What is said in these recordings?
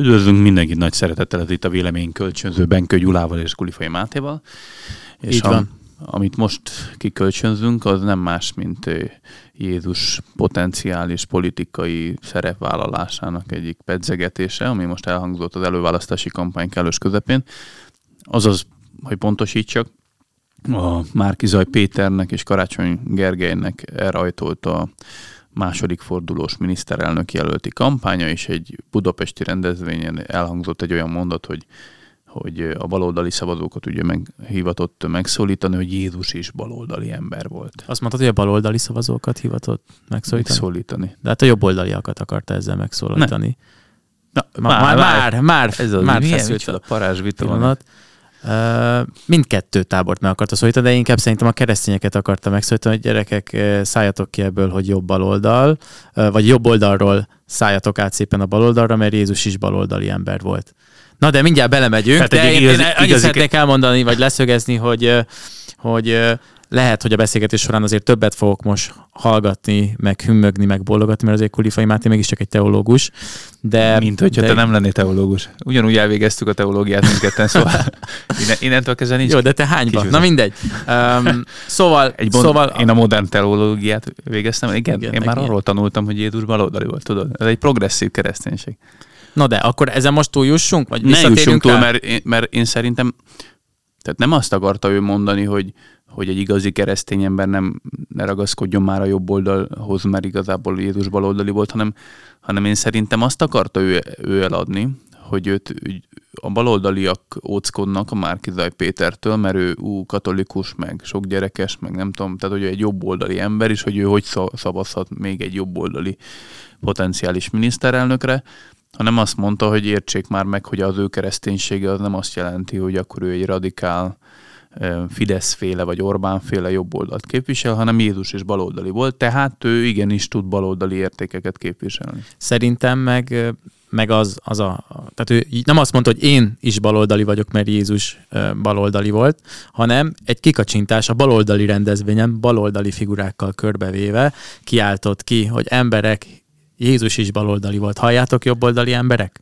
Üdvözlünk mindenkit nagy szeretettel ez itt a vélemény kölcsönző Benkő Gyulával és Kulifai Mátéval. És Így van. A, amit most kikölcsönzünk, az nem más, mint Jézus potenciális politikai szerepvállalásának egyik pedzegetése, ami most elhangzott az előválasztási kampány kellős közepén. Azaz, hogy pontosítsak, a Márkizaj Péternek és Karácsony Gergelynek a második fordulós miniszterelnök jelölti kampánya, és egy budapesti rendezvényen elhangzott egy olyan mondat, hogy hogy a baloldali szavazókat ugye meg, hivatott megszólítani, hogy Jézus is baloldali ember volt. Azt mondtad, hogy a baloldali szavazókat hivatott megszólítani? Megszólítani. De hát a jobboldaliakat akarta ezzel megszólítani. Na, Már, már, már, már, ez az, már milyen feszült a parázs vita van. Mindkettő tábort meg akarta szólítani, de inkább szerintem a keresztényeket akarta megszólítani, hogy gyerekek, szálljatok ki ebből, hogy jobb baloldal, vagy jobb oldalról szálljatok át szépen a baloldalra, mert Jézus is baloldali ember volt. Na de mindjárt belemegyünk, Tehát de én, igazi- én annyit igazi- szeretnék elmondani, vagy leszögezni, hogy, hogy lehet, hogy a beszélgetés során azért többet fogok most hallgatni, meg hümmögni, meg bólogatni, mert azért Kulifai Máté mégiscsak egy teológus. De, Mint hogyha de, te nem lennél teológus. Ugyanúgy elvégeztük a teológiát mindketten, szóval innen, innentől kezdve nincs. Jó, de te hányba? kis Na mindegy. Um, szóval, Egy bon, szóval én a modern teológiát végeztem. Igen, Igen, én már igen. arról tanultam, hogy Jézus baloldali volt, tudod? Ez egy progresszív kereszténység. Na de, akkor ezen most túljussunk? Vagy Ne jussunk túl, mert, mert én szerintem, tehát nem azt akarta ő mondani, hogy, hogy egy igazi keresztény ember nem ne ragaszkodjon már a jobb oldalhoz, mert igazából Jézus baloldali volt, hanem, hanem én szerintem azt akarta ő, ő eladni, hogy őt a baloldaliak óckodnak a Márkizaj Pétertől, mert ő ú, katolikus, meg sok gyerekes, meg nem tudom, tehát hogy ő egy jobboldali ember, és hogy ő hogy sza- szavazhat még egy jobboldali potenciális miniszterelnökre, hanem azt mondta, hogy értsék már meg, hogy az ő kereszténysége az nem azt jelenti, hogy akkor ő egy radikál Fidesz-féle vagy Orbán-féle jobboldalt képvisel, hanem Jézus is baloldali volt, tehát ő igenis tud baloldali értékeket képviselni. Szerintem meg, meg az, az a... Tehát ő nem azt mondta, hogy én is baloldali vagyok, mert Jézus baloldali volt, hanem egy kikacsintás a baloldali rendezvényen, baloldali figurákkal körbevéve kiáltott ki, hogy emberek, Jézus is baloldali volt. Halljátok jobboldali emberek?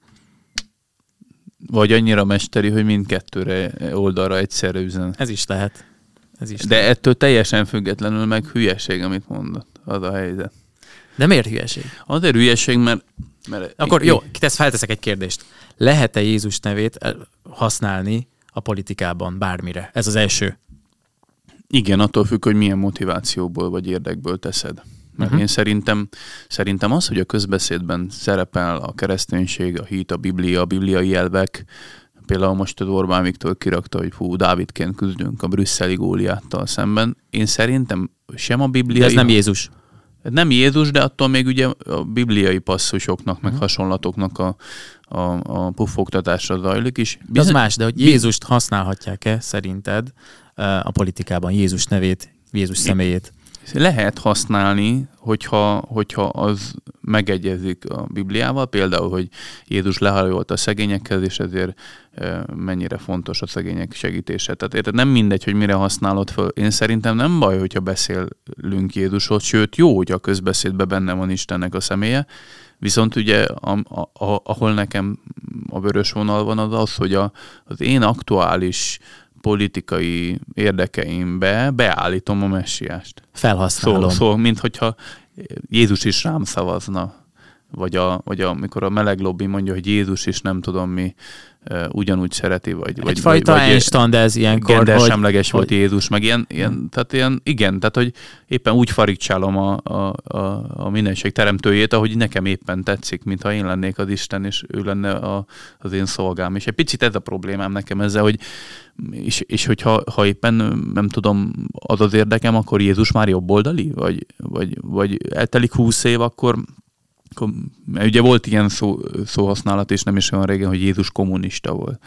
Vagy annyira mesteri, hogy mindkettőre oldalra egyszerre üzen. Ez is lehet. Ez is De lehet. ettől teljesen függetlenül meg hülyeség, amit mondott. Az a helyzet. De miért hülyeség? Azért hülyeség, mert... mert Akkor jó, kitesz, felteszek egy kérdést. Lehet-e Jézus nevét eh, használni a politikában bármire? Ez az első. Igen, attól függ, hogy milyen motivációból vagy érdekből teszed. Mert uh-huh. én szerintem, szerintem az, hogy a közbeszédben szerepel a kereszténység, a hit, a biblia, a bibliai jelvek, például most az Orbán Viktor kirakta, hogy hú, Dávidként küzdünk a brüsszeli góliáttal szemben. Én szerintem sem a De bibliai... ez nem Jézus. nem Jézus, de attól még ugye a bibliai passzusoknak, meg Mhm. hasonlatoknak a, a, a puffogtatásra zajlik is. De az más, de hogy Jézust használhatják-e szerinted eh, a politikában Jézus nevét, Jézus személyét? Lehet használni, hogyha, hogyha az megegyezik a Bibliával, például, hogy Jézus lehajolt a szegényekhez, és ezért mennyire fontos a szegények segítése. Tehát érted, nem mindegy, hogy mire használod föl. Én szerintem nem baj, hogyha beszélünk Jézusról, sőt jó, hogy a közbeszédben benne van Istennek a személye, Viszont ugye, a, a, ahol nekem a vörös vonal van, az az, hogy a, az én aktuális politikai érdekeimbe beállítom a messiást. Felhasználom. Szól, szól, mint hogyha Jézus is rám szavazna. Vagy, a, vagy a, amikor a meleg lobby mondja, hogy Jézus is nem tudom mi ugyanúgy szereti, vagy, vagy, Egyfajta vagy, Einstein, de ez ilyenkor, hogy, gendersemleges volt hogy- Jézus, meg ilyen, ilyen, tehát ilyen, igen, tehát hogy éppen úgy farigcsálom a, a, a, a mindenség teremtőjét, ahogy nekem éppen tetszik, mintha én lennék az Isten, és ő lenne a, az én szolgám. És egy picit ez a problémám nekem ezzel, hogy és, és hogyha ha éppen nem tudom, az az érdekem, akkor Jézus már jobboldali? Vagy, vagy, vagy eltelik húsz év, akkor akkor- mert ugye volt ilyen szó, szóhasználat, és nem is olyan régen, hogy Jézus kommunista volt.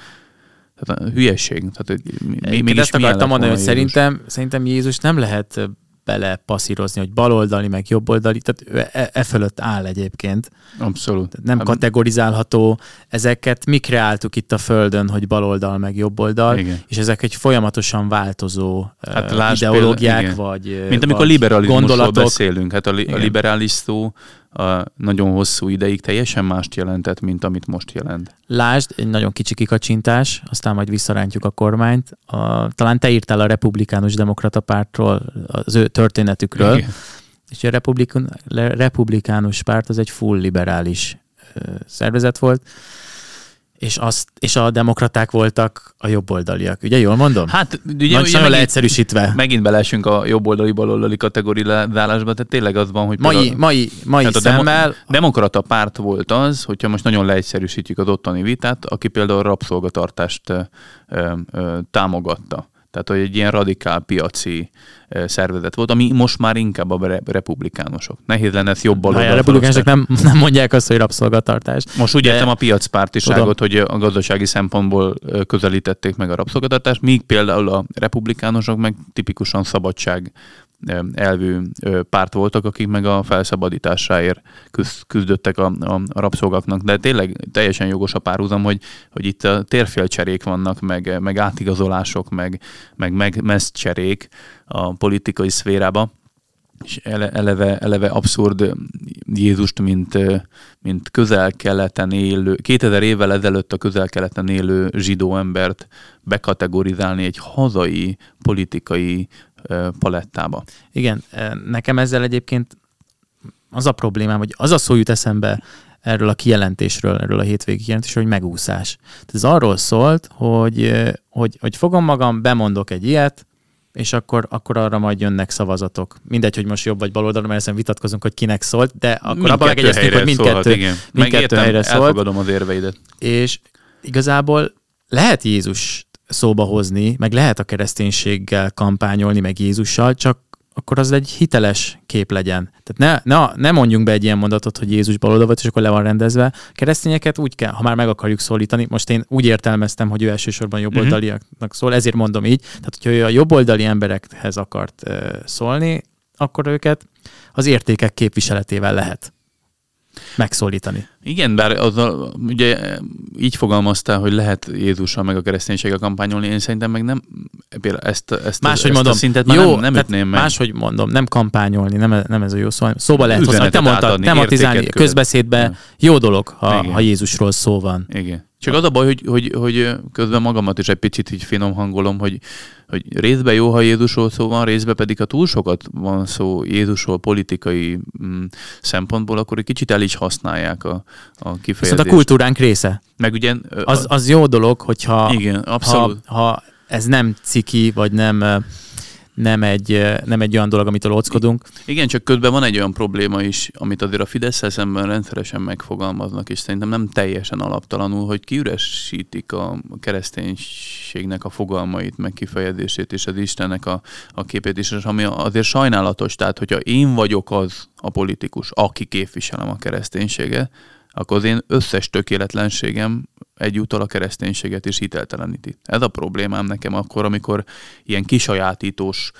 Tehát a hülyeség. Tehát, mi, mi, mégis ezt akartam mondani, hogy Jézus? szerintem, szerintem Jézus nem lehet bele passzírozni, hogy baloldali, meg jobboldali, tehát e, e fölött áll egyébként. Abszolút. Tehát nem kategorizálható. Ezeket mi kreáltuk itt a Földön, hogy baloldal, meg jobboldal, Igen. és ezek egy folyamatosan változó Hát ideológiák, például, igen. vagy Mint amikor vagy liberalizmusról gondolatok. beszélünk, hát a, li, a liberális szó a nagyon hosszú ideig teljesen mást jelentett, mint amit most jelent. Lásd, egy nagyon kicsi kikacsintás, aztán majd visszarántjuk a kormányt. A, talán te írtál a republikánus demokrata pártról, az ő történetükről, Igen. és a republikán, republikánus párt az egy full liberális szervezet volt és, azt, és a demokraták voltak a jobboldaliak. Ugye jól mondom? Hát ugye, Nagy, ugye megint, leegyszerűsítve. Megint belesünk a jobboldali baloldali kategorizálásba, tehát tényleg az van, hogy... Mai, mai, mai a szemmel... A demokrata párt volt az, hogyha most nagyon leegyszerűsítjük az ottani vitát, aki például a rabszolgatartást ö, ö, támogatta. Tehát, hogy egy ilyen radikál piaci szervezet volt, ami most már inkább a republikánusok. Nehéz lenne ezt jobb A republikánusok nem, nem mondják azt, hogy rabszolgatartást. Most úgy értem a piacpártiságot, hogy a gazdasági szempontból közelítették meg a rabszolgatartást, míg például a republikánusok meg tipikusan szabadság elvű párt voltak, akik meg a felszabadításáért küzdöttek a, a, rabszolgaknak. De tényleg teljesen jogos a párhuzam, hogy, hogy itt a térfélcserék vannak, meg, meg átigazolások, meg, meg, meg meszcserék a politikai szférába és eleve, eleve abszurd Jézust, mint, mint közel-keleten élő, 2000 évvel ezelőtt a közel-keleten élő zsidó embert bekategorizálni egy hazai politikai palettába. Igen, nekem ezzel egyébként az a problémám, hogy az a szó jut eszembe erről a kijelentésről, erről a hétvégi kijelentésről, hogy megúszás. Tehát ez arról szólt, hogy, hogy, hogy fogom magam, bemondok egy ilyet, és akkor, akkor arra majd jönnek szavazatok. Mindegy, hogy most jobb vagy bal oldalon, mert ezen vitatkozunk, hogy kinek szólt, de akkor abban megegyeztünk, hogy mindkettő, igen. mindkettő helyre szólt. Elfogadom az érveidet. És igazából lehet Jézus szóba hozni, meg lehet a kereszténységgel kampányolni, meg Jézussal, csak akkor az egy hiteles kép legyen. Tehát ne, ne, ne mondjunk be egy ilyen mondatot, hogy Jézus baloldal volt, és akkor le van rendezve. Keresztényeket úgy kell, ha már meg akarjuk szólítani, most én úgy értelmeztem, hogy ő elsősorban jobboldaliaknak szól, ezért mondom így. Tehát, hogyha ő a jobboldali emberekhez akart uh, szólni, akkor őket az értékek képviseletével lehet megszólítani. Igen, bár azzal, ugye így fogalmaztál, hogy lehet Jézussal meg a kereszténységgel kampányolni, én szerintem meg nem ezt, ezt, máshogy ezt mondom, a szintet már jó, nem, nem ütném meg. Máshogy mondom, nem kampányolni, nem, nem ez a jó szó, szóba lehet hozni. Te mondtad, tematizálni közbeszédbe, jó dolog, ha, ha Jézusról szó van. Igen. Csak az a baj, hogy, hogy, hogy közben magamat is egy picit így finom hangolom, hogy, hogy részben jó, ha Jézusról szó van, részben pedig ha túl sokat van szó Jézusról politikai mm, szempontból, akkor egy kicsit el is használják a, a kifejezést. Viszont a kultúránk része. Meg ugye... Az, az jó dolog, hogyha igen, abszolút. Ha, ha ez nem ciki, vagy nem nem egy, nem egy olyan dolog, amitől óckodunk. Igen, csak közben van egy olyan probléma is, amit azért a fidesz szemben rendszeresen megfogalmaznak, és szerintem nem teljesen alaptalanul, hogy kiüresítik a kereszténységnek a fogalmait, meg kifejezését, és az Istennek a, a képét is, és ami azért sajnálatos, tehát hogyha én vagyok az a politikus, aki képviselem a kereszténységet, akkor az én összes tökéletlenségem egyúttal a kereszténységet is hitelteleníti. Ez a problémám nekem akkor, amikor ilyen kisajátítós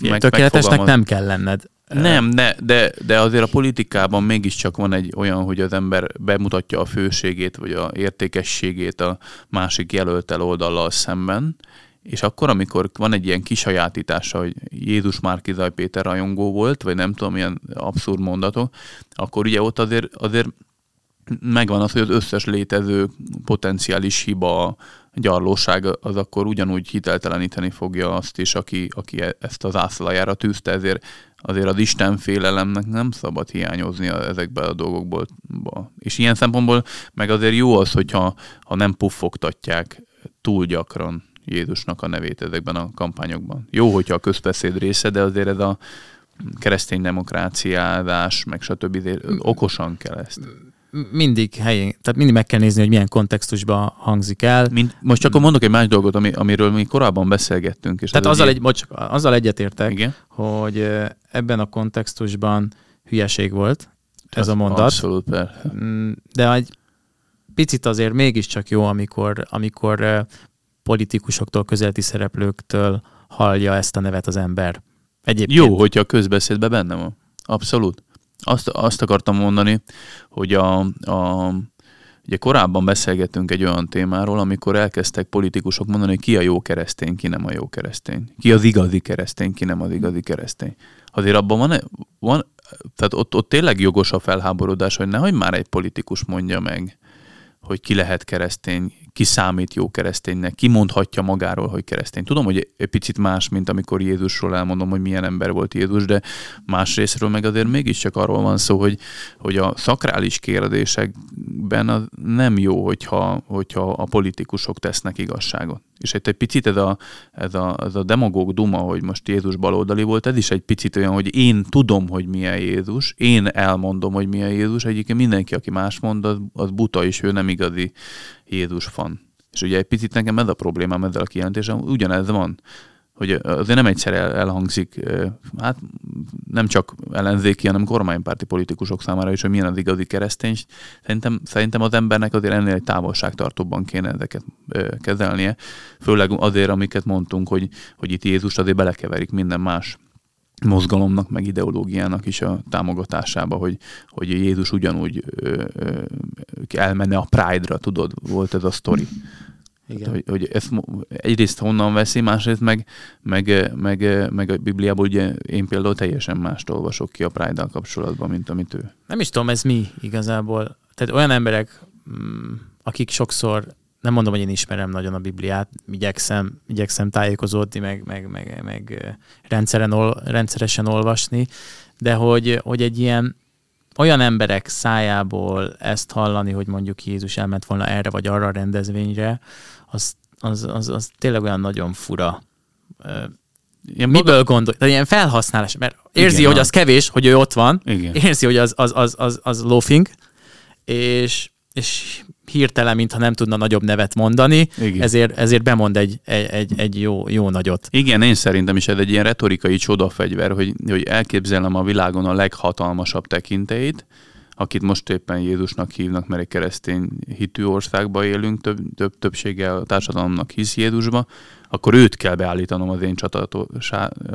meg, tökéletesnek nem kell lenned. Nem, ne, de, de azért a politikában mégiscsak van egy olyan, hogy az ember bemutatja a főségét, vagy a értékességét a másik jelöltel oldallal szemben, és akkor, amikor van egy ilyen kisajátítása, hogy Jézus Márkizaj Péter rajongó volt, vagy nem tudom, ilyen abszurd mondatok, akkor ugye ott azért, azért megvan az, hogy az összes létező potenciális hiba, gyarlóság az akkor ugyanúgy hitelteleníteni fogja azt is, aki, aki e- ezt az ászlajára tűzte, ezért azért az Isten félelemnek nem szabad hiányozni ezekbe a dolgokból. És ilyen szempontból meg azért jó az, hogyha ha nem puffogtatják túl gyakran Jézusnak a nevét ezekben a kampányokban. Jó, hogyha a közbeszéd része, de azért ez a keresztény demokráciázás, meg stb. okosan kell ezt mindig helyén, tehát mindig meg kell nézni, hogy milyen kontextusban hangzik el. Mint, most csak mondok egy más dolgot, ami, amiről mi korábban beszélgettünk. És tehát az azzal, egy, most, azzal egyetértek, Igen? hogy ebben a kontextusban hülyeség volt ez a mondat. Abszolút, persze. Mm, de egy picit azért mégiscsak jó, amikor, amikor politikusoktól, közeleti szereplőktől hallja ezt a nevet az ember. Egyébként. Jó, hogyha a közbeszédben benne van. Abszolút. Azt, azt akartam mondani, hogy a, a, ugye korábban beszélgettünk egy olyan témáról, amikor elkezdtek politikusok mondani, hogy ki a jó keresztény, ki nem a jó keresztény. Ki az igazi keresztény, ki nem az igazi keresztény. Azért abban van, van tehát ott, ott tényleg jogos a felháborodás, hogy nehogy már egy politikus mondja meg, hogy ki lehet keresztény, ki számít jó kereszténynek, ki mondhatja magáról, hogy keresztény. Tudom, hogy egy picit más, mint amikor Jézusról elmondom, hogy milyen ember volt Jézus, de más részről meg azért mégiscsak arról van szó, hogy, hogy a szakrális kérdésekben az nem jó, hogyha, hogyha a politikusok tesznek igazságot. És egy, egy picit ez a, ez, a, ez a demagóg duma, hogy most Jézus baloldali volt, ez is egy picit olyan, hogy én tudom, hogy milyen Jézus, én elmondom, hogy milyen Jézus, egyébként mindenki, aki más mond, az, az buta, és ő nem igazi Jézus fan. És ugye egy picit nekem ez a problémám ezzel a kijelentésem, ugyanez van, hogy azért nem egyszer el, elhangzik, hát nem csak ellenzéki, hanem kormánypárti politikusok számára is, hogy milyen az igazi keresztény. Szerintem, szerintem az embernek azért ennél egy távolságtartóbban kéne ezeket kezelnie, főleg azért, amiket mondtunk, hogy, hogy itt Jézus azért belekeverik minden más mozgalomnak, meg ideológiának is a támogatásába, hogy, hogy Jézus ugyanúgy ö, ö, elmenne a Pride-ra, tudod, volt ez a sztori. Igen. Hogy, hogy ezt egyrészt honnan veszi, másrészt meg, meg, meg, meg a Bibliából ugye én például teljesen mást olvasok ki a Pride-dal kapcsolatban, mint amit ő. Nem is tudom, ez mi igazából. Tehát olyan emberek, mm, akik sokszor nem mondom, hogy én ismerem nagyon a Bibliát, igyekszem, igyekszem tájékozódni, meg, meg, meg, meg rendszeren, ol, rendszeresen olvasni, de hogy, hogy egy ilyen olyan emberek szájából ezt hallani, hogy mondjuk Jézus elment volna erre vagy arra a rendezvényre, az, az, az, az tényleg olyan nagyon fura. Ilyen Miből gondol? Tehát ilyen felhasználás, mert érzi, Igen, hogy az kevés, hogy ő ott van, Igen. érzi, hogy az, az, az, az, az loafing, és, és hirtelen, mintha nem tudna nagyobb nevet mondani, ezért, ezért bemond egy, egy, egy jó, jó nagyot. Igen, én szerintem is ez egy ilyen retorikai csodafegyver, hogy, hogy elképzelem a világon a leghatalmasabb tekintélyt, akit most éppen Jézusnak hívnak, mert egy keresztény hitű országban élünk, több, több többsége a társadalomnak hisz Jézusba, akkor őt kell beállítanom az én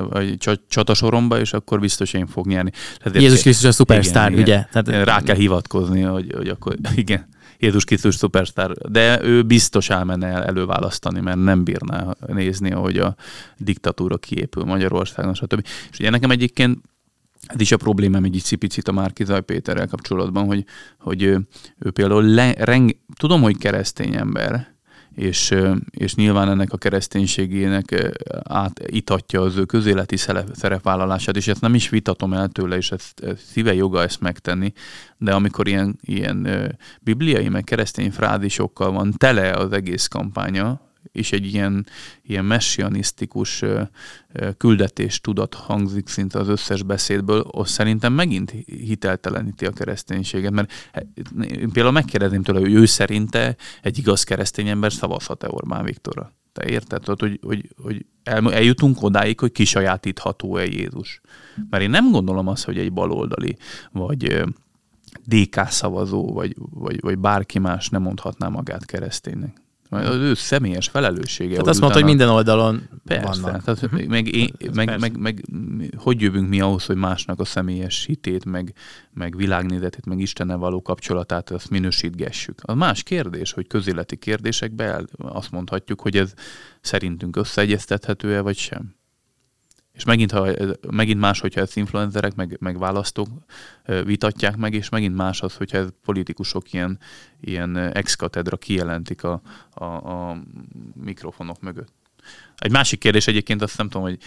vagy csatasoromba, és akkor biztos én fog nyerni. Tehát Jézus Krisztus a szupersztár, ugye? Tehát, rá kell hivatkozni, hogy, hogy akkor igen. Jézus Krisztus szupersztár, de ő biztos elmenne el előválasztani, mert nem bírná nézni, ahogy a diktatúra kiépül Magyarországon, stb. És ugye nekem egyébként ez is a problémám egy picit a Márkizaj Péterrel kapcsolatban, hogy, hogy ő, ő például le, reng, tudom, hogy keresztény ember, és, és nyilván ennek a kereszténységének átítatja az ő közéleti szerepvállalását, és ezt nem is vitatom el tőle, és ezt, ezt szíve joga ezt megtenni, de amikor ilyen, ilyen bibliai, meg keresztény frázisokkal van tele az egész kampánya, és egy ilyen, ilyen messianisztikus küldetés tudat hangzik szinte az összes beszédből, az szerintem megint hitelteleníti a kereszténységet, mert én például megkérdezném tőle, hogy ő szerinte egy igaz keresztény ember szavazhat-e Orbán Viktorra. Te érted? Tehát, hogy, hogy, hogy el, eljutunk odáig, hogy kisajátítható-e Jézus. Mert én nem gondolom azt, hogy egy baloldali, vagy DK szavazó, vagy, vagy, vagy bárki más nem mondhatná magát kereszténynek. Az ő személyes felelőssége. Tehát azt mondta, hogy minden oldalon persze, vannak. Tehát, uh-huh. meg, én, meg, meg, meg, meg, hogy jövünk mi ahhoz, hogy másnak a személyes hitét, meg, meg világnézetét, meg Istennel való kapcsolatát, azt minősítgessük. Az más kérdés, hogy közéleti kérdésekben azt mondhatjuk, hogy ez szerintünk összeegyeztethető-e, vagy sem. És megint, ha, megint más, hogyha ezt influencerek, meg, meg választók vitatják meg, és megint más az, hogyha ez politikusok ilyen, ilyen ex-katedra kijelentik a, a, a mikrofonok mögött. Egy másik kérdés egyébként azt nem tudom, hogy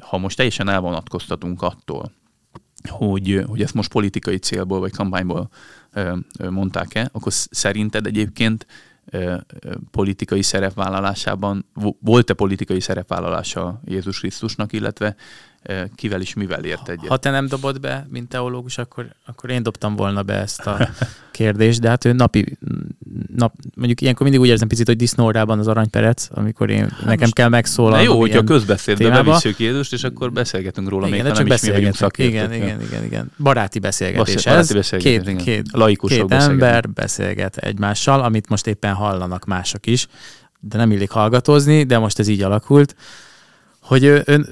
ha most teljesen elvonatkoztatunk attól, hogy, hogy ezt most politikai célból vagy kampányból mondták-e, akkor szerinted egyébként politikai szerepvállalásában, volt-e politikai szerepvállalása Jézus Krisztusnak, illetve kivel is mivel ért egyet. Ha te nem dobod be, mint teológus, akkor, akkor én dobtam volna be ezt a kérdést, de hát ő napi, nap, mondjuk ilyenkor mindig úgy érzem picit, hogy disznórában az aranyperec, amikor én, hát nekem kell megszólalni. jó, hogyha közbeszédbe bevisszük Jézust, és akkor beszélgetünk róla, igen, még ha nem is megyünk Igen, igen, igen, igen. Baráti beszélgetés Baráti ez. Beszélgetés, két, igen. két, Laikusok két ember beszélget egymással, amit most éppen hallanak mások is, de nem illik hallgatózni, de most ez így alakult, hogy ön,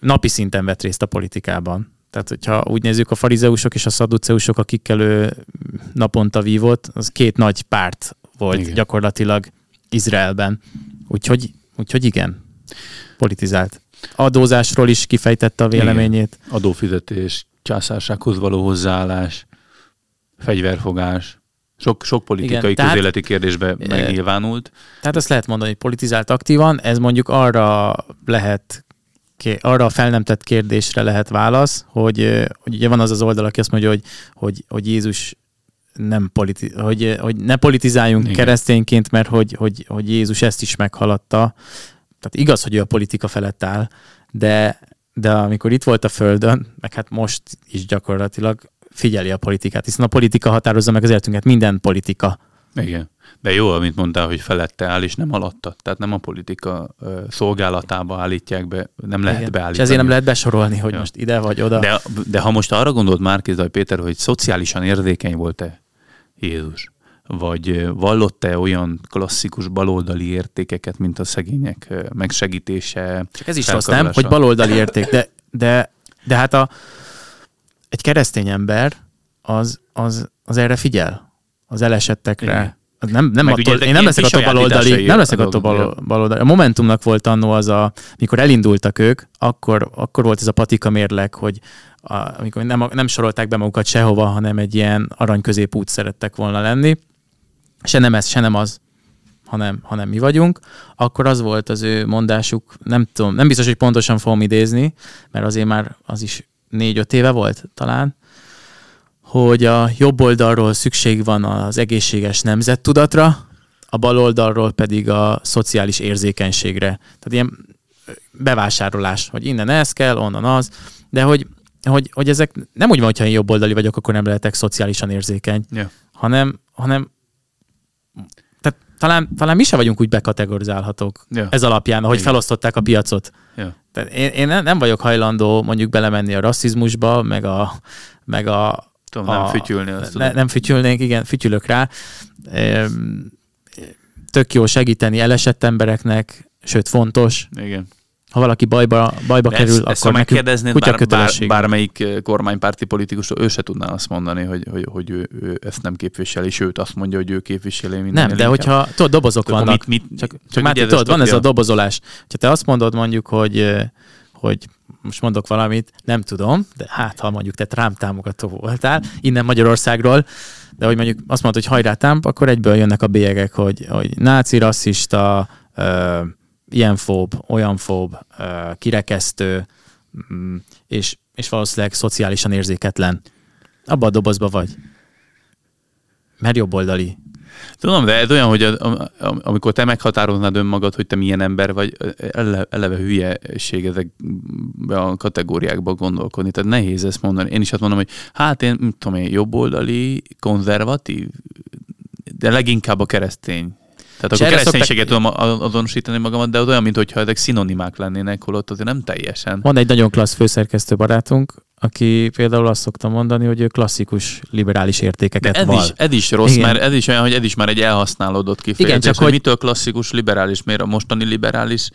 napi szinten vett részt a politikában. Tehát, hogyha úgy nézzük, a farizeusok és a szaduceusok, akikkel ő naponta vívott, az két nagy párt volt igen. gyakorlatilag Izraelben. Úgyhogy, úgyhogy igen, politizált. adózásról is kifejtette a véleményét. Igen. Adófizetés, császársághoz való hozzáállás, fegyverfogás, sok, sok politikai, Igen, közéleti kérdésbe megnyilvánult. Tehát azt lehet mondani, hogy politizált aktívan, ez mondjuk arra lehet arra a fel nem tett kérdésre lehet válasz, hogy, hogy ugye van az az oldal, aki azt mondja, hogy, hogy, hogy Jézus nem politi- hogy, hogy ne politizáljunk Igen. keresztényként, mert hogy, hogy, hogy Jézus ezt is meghaladta. Tehát igaz, hogy ő a politika felett áll, de, de amikor itt volt a Földön, meg hát most is gyakorlatilag figyeli a politikát, hiszen a politika határozza meg az életünket, minden politika. Igen. De jó, amit mondtál, hogy felette áll, és nem alatta. Tehát nem a politika ö, szolgálatába állítják be, nem lehet Igen. beállítani. És ezért nem lehet besorolni, hogy ja. most ide vagy oda. De, de ha most arra gondolt Márkizaj Péter, hogy szociálisan érzékeny volt-e Jézus, vagy vallott-e olyan klasszikus baloldali értékeket, mint a szegények megsegítése? Csak ez is rossz, nem? Hogy baloldali érték, de, de, de hát a, egy keresztény ember az, az, az erre figyel, az elesettekre. Igen. Nem, nem attól, én nem leszek attól baloldali, nem leszek attól baloldali. A Momentumnak volt annó az a, mikor elindultak ők, akkor, akkor volt ez a patika mérleg, hogy a, amikor nem, nem sorolták be magukat sehova, hanem egy ilyen arany középút szerettek volna lenni. Se nem ez, se nem az, hanem, hanem mi vagyunk, akkor az volt az ő mondásuk, nem tudom, nem biztos, hogy pontosan fogom idézni, mert azért már az is négy-öt éve volt talán, hogy a jobb oldalról szükség van az egészséges nemzettudatra, a bal oldalról pedig a szociális érzékenységre. Tehát ilyen bevásárolás, hogy innen ez kell, onnan az, de hogy, hogy, hogy ezek nem úgy van, hogyha én jobboldali vagyok, akkor nem lehetek szociálisan érzékeny, yeah. hanem, hanem tehát talán, talán mi se vagyunk úgy bekategorizálhatók yeah. ez alapján, ahogy Igen. felosztották a piacot. Yeah. Tehát én, én nem vagyok hajlandó mondjuk belemenni a rasszizmusba, meg a, meg a Tudom, a, nem fütyülni. Azt ne, nem fütyülnénk, igen, fütyülök rá. Tök jó segíteni elesett embereknek, sőt fontos. Igen. Ha valaki bajba, bajba kerül, ezt, akkor ezt megkérdeznéd bár, bár, bármelyik kormánymárti politikus, ő se tudná azt mondani, hogy, hogy, hogy ő, ő, ezt nem képviseli, sőt azt mondja, hogy ő képviseli minden. Nem, de hogyha tudod, dobozok tudod, vannak. Mit, mit, csak, csak Máté, tudod, van ez a dobozolás. Ha te azt mondod mondjuk, hogy hogy most mondok valamit, nem tudom, de hát ha mondjuk te Trump támogató voltál, innen Magyarországról, de hogy mondjuk azt mondod, hogy hajrá Trump, akkor egyből jönnek a bélyegek, hogy, hogy náci, rasszista, ö, ilyen fób, olyan fób, ö, kirekesztő, mm, és, és valószínűleg szociálisan érzéketlen. Abba a dobozba vagy. Mert jobboldali. Tudom, de ez olyan, hogy a, a, amikor te meghatároznád önmagad, hogy te milyen ember vagy, eleve, eleve hülyeség ezekbe a kategóriákba gondolkodni. Tehát nehéz ezt mondani. Én is azt mondom, hogy hát én, mit tudom én, jobboldali, konzervatív, de leginkább a keresztény. Tehát akkor kereszténységet tudom azonosítani magamat, de olyan, mintha ezek szinonimák lennének, holott azért nem teljesen. Van egy nagyon klassz főszerkesztő barátunk, aki például azt szokta mondani, hogy ő klasszikus liberális értékeket De ez val. Is, ez is rossz, Igen. mert ez is olyan, hogy ez is már egy elhasználódott kifejezés, Igen, csak hogy, hogy mitől klasszikus liberális, miért a mostani liberális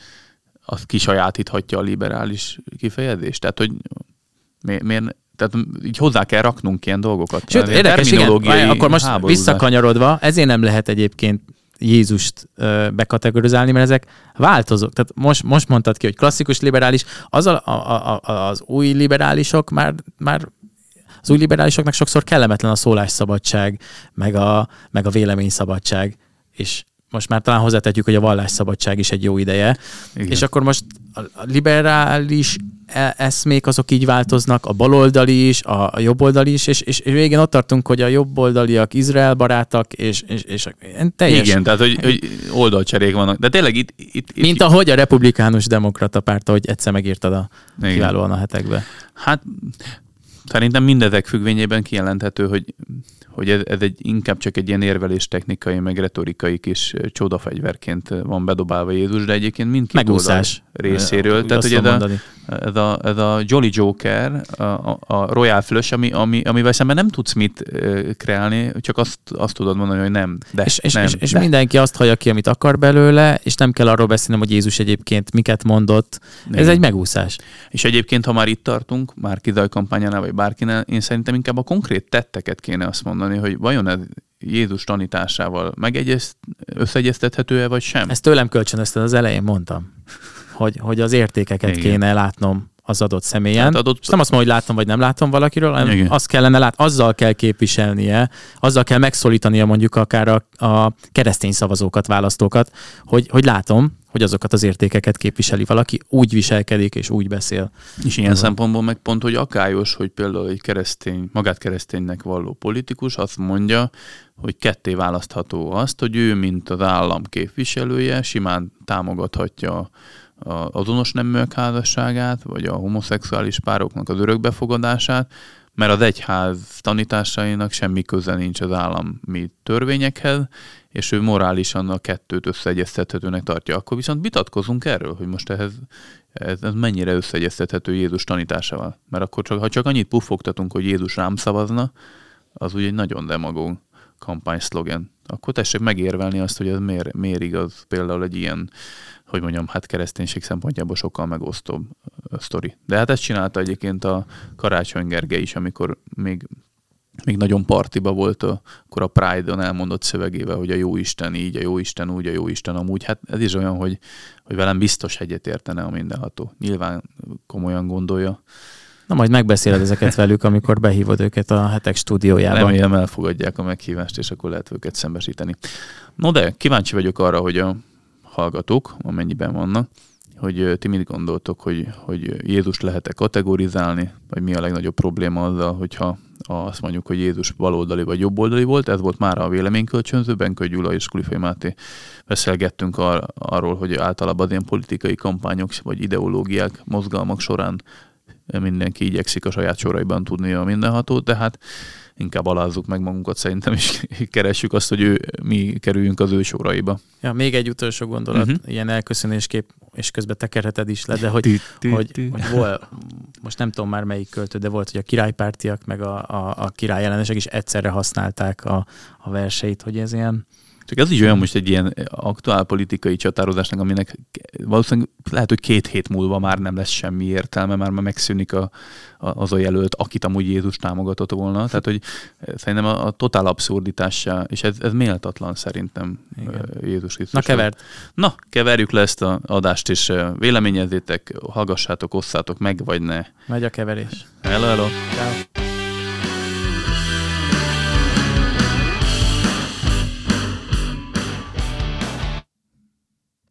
az kisajátíthatja a liberális kifejezést. Tehát, hogy miért, miért tehát így hozzá kell raknunk ilyen dolgokat. Sőt, érdekes, igen, akkor most háborúzás. visszakanyarodva, ezért nem lehet egyébként Jézust bekategorizálni, mert ezek változók. Tehát most, most mondtad ki, hogy klasszikus liberális, az a, a, a, az új liberálisok már, már az új liberálisoknak sokszor kellemetlen a szólásszabadság, meg a, meg a véleményszabadság, és most már talán hozzátetjük, hogy a vallásszabadság is egy jó ideje. Igen. És akkor most a liberális e- eszmék azok így változnak, a baloldali is, a jobboldali is, és, és, végén ott tartunk, hogy a jobboldaliak Izrael barátak, és, és, és teljes... Igen, tehát hogy, hogy oldalcserék vannak. De tényleg itt... itt, itt Mint ahogy a republikánus demokrata párt, ahogy egyszer megírtad a Igen. kiválóan a hetekbe. Hát szerintem mindezek függvényében kijelenthető, hogy hogy ez, ez egy, inkább csak egy ilyen érvelés technikai, meg retorikai kis csodafegyverként van bedobálva Jézus, de egyébként mindkét Megúszás részéről. Tehát, hogy ez a, ez, a, ez a Jolly Joker, a, a Royal Flush, ami, ami, amivel szemben nem tudsz mit kreálni, csak azt, azt tudod mondani, hogy nem. De, és, és, nem, és, és de. mindenki azt hallja ki, amit akar belőle, és nem kell arról beszélnem, hogy Jézus egyébként miket mondott. Igen. Ez egy megúszás. És egyébként, ha már itt tartunk, már Kizaj kampányánál, vagy bárkinál, én szerintem inkább a konkrét tetteket kéne azt mondani, hogy vajon ez Jézus tanításával megegyezt, összeegyeztethető-e, vagy sem? Ezt tőlem kölcsönözted, az elején mondtam hogy, hogy az értékeket Igen. kéne látnom az adott személyen. Adott- És nem azt mondom, hogy látom vagy nem látom valakiről, hanem Igen. azt kellene lát, azzal kell képviselnie, azzal kell megszólítania mondjuk akár a, a keresztény szavazókat, választókat, hogy, hogy látom, hogy azokat az értékeket képviseli valaki, úgy viselkedik és úgy beszél. És ilyen Tudom. szempontból meg pont, hogy akályos, hogy például egy keresztény, magát kereszténynek valló politikus azt mondja, hogy ketté választható azt, hogy ő, mint az állam képviselője, simán támogathatja azonos neműek házasságát, vagy a homoszexuális pároknak az örökbefogadását, mert az egyház tanításainak semmi köze nincs az állami törvényekhez, és ő morálisan a kettőt összeegyeztethetőnek tartja. Akkor viszont vitatkozunk erről, hogy most ehhez ez, ez mennyire összeegyeztethető Jézus tanításával. Mert akkor csak, ha csak annyit puffogtatunk, hogy Jézus rám szavazna, az ugye egy nagyon demagóg kampányszlogen. Akkor tessék megérvelni azt, hogy ez miért, miért igaz például egy ilyen, hogy mondjam, hát kereszténység szempontjából sokkal megosztóbb sztori. De hát ezt csinálta egyébként a Karácsony Gergely is, amikor még még nagyon partiba volt, a- akkor a Pride-on elmondott szövegével, hogy a jó Isten így, a jó Isten úgy, a jó Isten amúgy. Hát ez is olyan, hogy, hogy velem biztos egyet értene a mindenható. Nyilván komolyan gondolja. Na majd megbeszéled ezeket velük, amikor behívod őket a hetek stúdiójába. Remélem elfogadják a meghívást, és akkor lehet őket szembesíteni. No de, kíváncsi vagyok arra, hogy a hallgatók, amennyiben vannak, hogy ti mit gondoltok, hogy, hogy Jézus lehet-e kategorizálni, vagy mi a legnagyobb probléma azzal, hogyha azt mondjuk, hogy Jézus baloldali vagy jobboldali volt, ez volt már a véleménykölcsönző, Benkő Gyula és Kulifai Máté beszélgettünk ar- arról, hogy általában az ilyen politikai kampányok vagy ideológiák, mozgalmak során mindenki igyekszik a saját soraiban tudni a mindenhatót, de hát inkább alázzuk meg magunkat szerintem, és keressük azt, hogy ő, mi kerüljünk az ő soraiba. Ja, még egy utolsó gondolat, uh-huh. ilyen elköszönéskép, és közben tekerheted is le, de hogy, hogy, hogy volt, most nem tudom már melyik költő, de volt, hogy a királypártiak meg a, a, a király ellenesek is egyszerre használták a, a verseit, hogy ez ilyen, Csak ez is olyan most egy ilyen aktuál politikai csatározásnak, aminek valószínűleg lehet, hogy két hét múlva már nem lesz semmi értelme, már már megszűnik a, a, az a jelölt, akit amúgy Jézus támogatott volna. Tehát, hogy szerintem a, a totál abszurditássá, és ez, ez méltatlan szerintem Igen. ö, Jézus Krisztus. na kevert. Na, keverjük le ezt az adást, és véleményezzétek, hallgassátok, osszátok meg, vagy ne. Megy a keverés. Hello, hello. Ciao.